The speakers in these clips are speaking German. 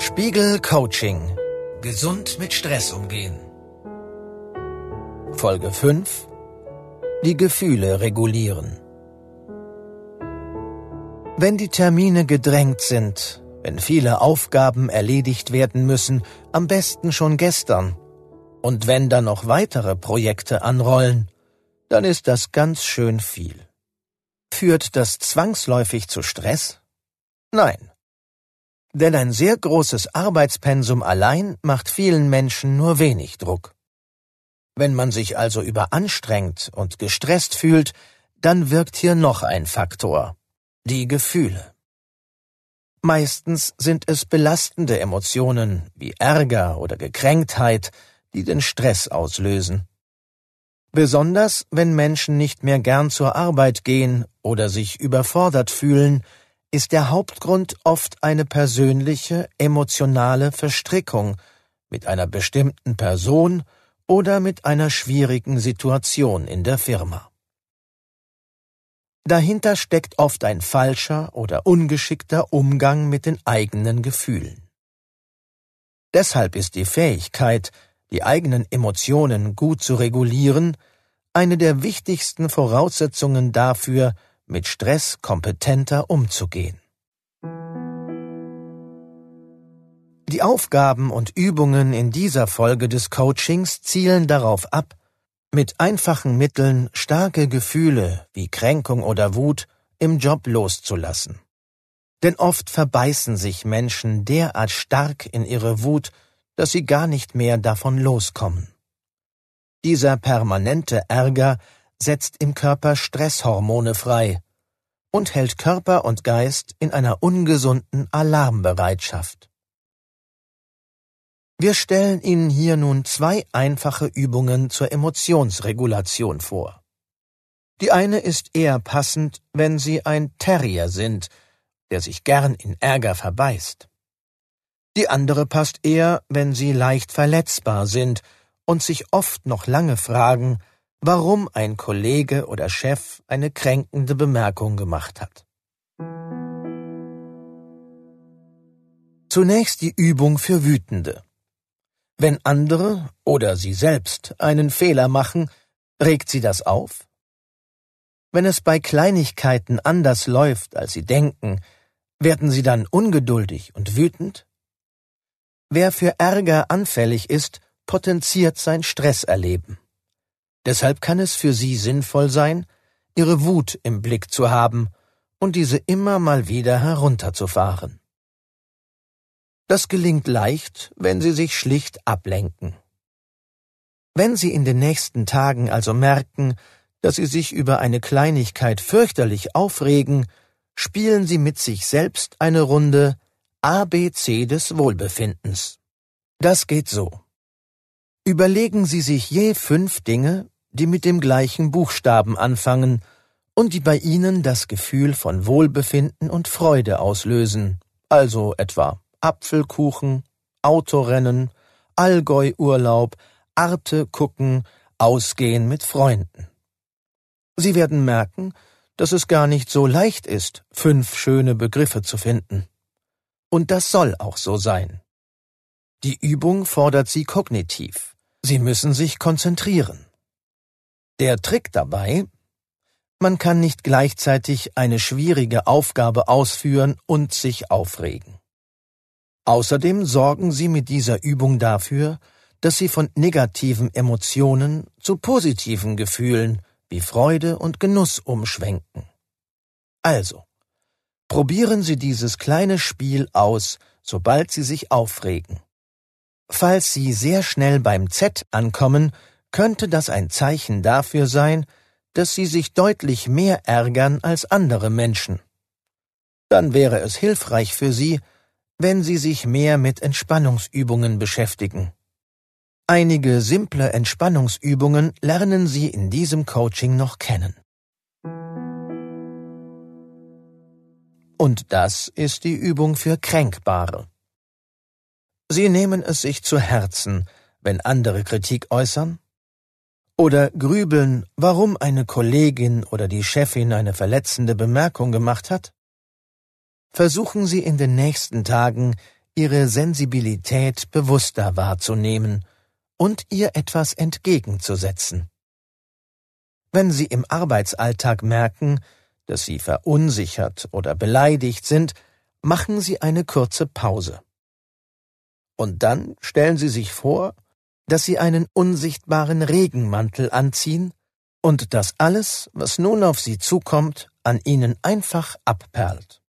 Spiegel Coaching. Gesund mit Stress umgehen. Folge 5. Die Gefühle regulieren. Wenn die Termine gedrängt sind, wenn viele Aufgaben erledigt werden müssen, am besten schon gestern, und wenn dann noch weitere Projekte anrollen, dann ist das ganz schön viel. Führt das zwangsläufig zu Stress? Nein. Denn ein sehr großes Arbeitspensum allein macht vielen Menschen nur wenig Druck. Wenn man sich also überanstrengt und gestresst fühlt, dann wirkt hier noch ein Faktor die Gefühle. Meistens sind es belastende Emotionen wie Ärger oder Gekränktheit, die den Stress auslösen. Besonders wenn Menschen nicht mehr gern zur Arbeit gehen oder sich überfordert fühlen, ist der Hauptgrund oft eine persönliche, emotionale Verstrickung mit einer bestimmten Person oder mit einer schwierigen Situation in der Firma. Dahinter steckt oft ein falscher oder ungeschickter Umgang mit den eigenen Gefühlen. Deshalb ist die Fähigkeit, die eigenen Emotionen gut zu regulieren, eine der wichtigsten Voraussetzungen dafür, mit Stress kompetenter umzugehen. Die Aufgaben und Übungen in dieser Folge des Coachings zielen darauf ab, mit einfachen Mitteln starke Gefühle wie Kränkung oder Wut im Job loszulassen. Denn oft verbeißen sich Menschen derart stark in ihre Wut, dass sie gar nicht mehr davon loskommen. Dieser permanente Ärger setzt im Körper Stresshormone frei und hält Körper und Geist in einer ungesunden Alarmbereitschaft. Wir stellen Ihnen hier nun zwei einfache Übungen zur Emotionsregulation vor. Die eine ist eher passend, wenn Sie ein Terrier sind, der sich gern in Ärger verbeißt. Die andere passt eher, wenn Sie leicht verletzbar sind und sich oft noch lange fragen, warum ein Kollege oder Chef eine kränkende Bemerkung gemacht hat. Zunächst die Übung für Wütende. Wenn andere oder Sie selbst einen Fehler machen, regt Sie das auf? Wenn es bei Kleinigkeiten anders läuft, als Sie denken, werden Sie dann ungeduldig und wütend? Wer für Ärger anfällig ist, potenziert sein Stresserleben. Deshalb kann es für Sie sinnvoll sein, Ihre Wut im Blick zu haben und diese immer mal wieder herunterzufahren. Das gelingt leicht, wenn Sie sich schlicht ablenken. Wenn Sie in den nächsten Tagen also merken, dass Sie sich über eine Kleinigkeit fürchterlich aufregen, spielen Sie mit sich selbst eine Runde ABC des Wohlbefindens. Das geht so. Überlegen Sie sich je fünf Dinge, die mit dem gleichen Buchstaben anfangen und die bei Ihnen das Gefühl von Wohlbefinden und Freude auslösen, also etwa Apfelkuchen, Autorennen, Allgäu-Urlaub, Arte gucken, Ausgehen mit Freunden. Sie werden merken, dass es gar nicht so leicht ist, fünf schöne Begriffe zu finden. Und das soll auch so sein. Die Übung fordert Sie kognitiv. Sie müssen sich konzentrieren. Der Trick dabei, man kann nicht gleichzeitig eine schwierige Aufgabe ausführen und sich aufregen. Außerdem sorgen Sie mit dieser Übung dafür, dass Sie von negativen Emotionen zu positiven Gefühlen wie Freude und Genuss umschwenken. Also, probieren Sie dieses kleine Spiel aus, sobald Sie sich aufregen. Falls Sie sehr schnell beim Z ankommen, könnte das ein Zeichen dafür sein, dass Sie sich deutlich mehr ärgern als andere Menschen. Dann wäre es hilfreich für Sie, wenn Sie sich mehr mit Entspannungsübungen beschäftigen. Einige simple Entspannungsübungen lernen Sie in diesem Coaching noch kennen. Und das ist die Übung für Kränkbare. Sie nehmen es sich zu Herzen, wenn andere Kritik äußern? Oder grübeln, warum eine Kollegin oder die Chefin eine verletzende Bemerkung gemacht hat? Versuchen Sie in den nächsten Tagen, Ihre Sensibilität bewusster wahrzunehmen und ihr etwas entgegenzusetzen. Wenn Sie im Arbeitsalltag merken, dass Sie verunsichert oder beleidigt sind, machen Sie eine kurze Pause. Und dann stellen Sie sich vor, dass Sie einen unsichtbaren Regenmantel anziehen und dass alles, was nun auf Sie zukommt, an Ihnen einfach abperlt.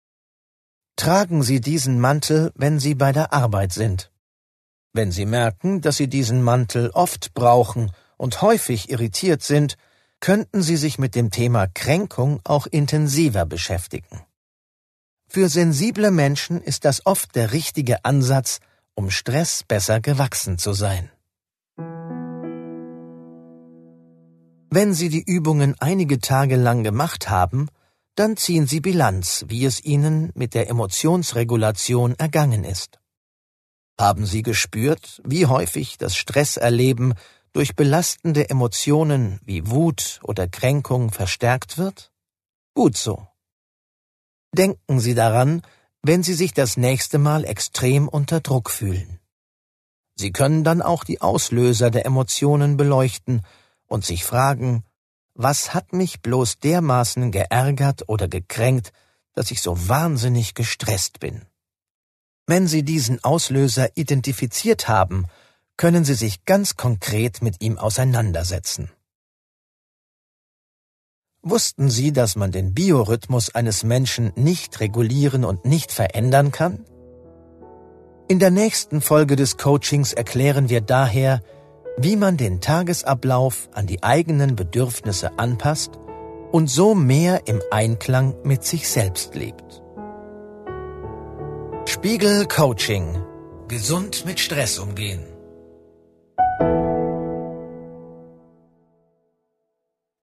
Tragen Sie diesen Mantel, wenn Sie bei der Arbeit sind. Wenn Sie merken, dass Sie diesen Mantel oft brauchen und häufig irritiert sind, könnten Sie sich mit dem Thema Kränkung auch intensiver beschäftigen. Für sensible Menschen ist das oft der richtige Ansatz, um Stress besser gewachsen zu sein. Wenn Sie die Übungen einige Tage lang gemacht haben, dann ziehen Sie Bilanz, wie es Ihnen mit der Emotionsregulation ergangen ist. Haben Sie gespürt, wie häufig das Stresserleben durch belastende Emotionen wie Wut oder Kränkung verstärkt wird? Gut so. Denken Sie daran, wenn Sie sich das nächste Mal extrem unter Druck fühlen. Sie können dann auch die Auslöser der Emotionen beleuchten und sich fragen, was hat mich bloß dermaßen geärgert oder gekränkt, dass ich so wahnsinnig gestresst bin? Wenn Sie diesen Auslöser identifiziert haben können Sie sich ganz konkret mit ihm auseinandersetzen. Wussten Sie, dass man den Biorhythmus eines Menschen nicht regulieren und nicht verändern kann? In der nächsten Folge des Coachings erklären wir daher, wie man den Tagesablauf an die eigenen Bedürfnisse anpasst und so mehr im Einklang mit sich selbst lebt. Spiegel Coaching. Gesund mit Stress umgehen.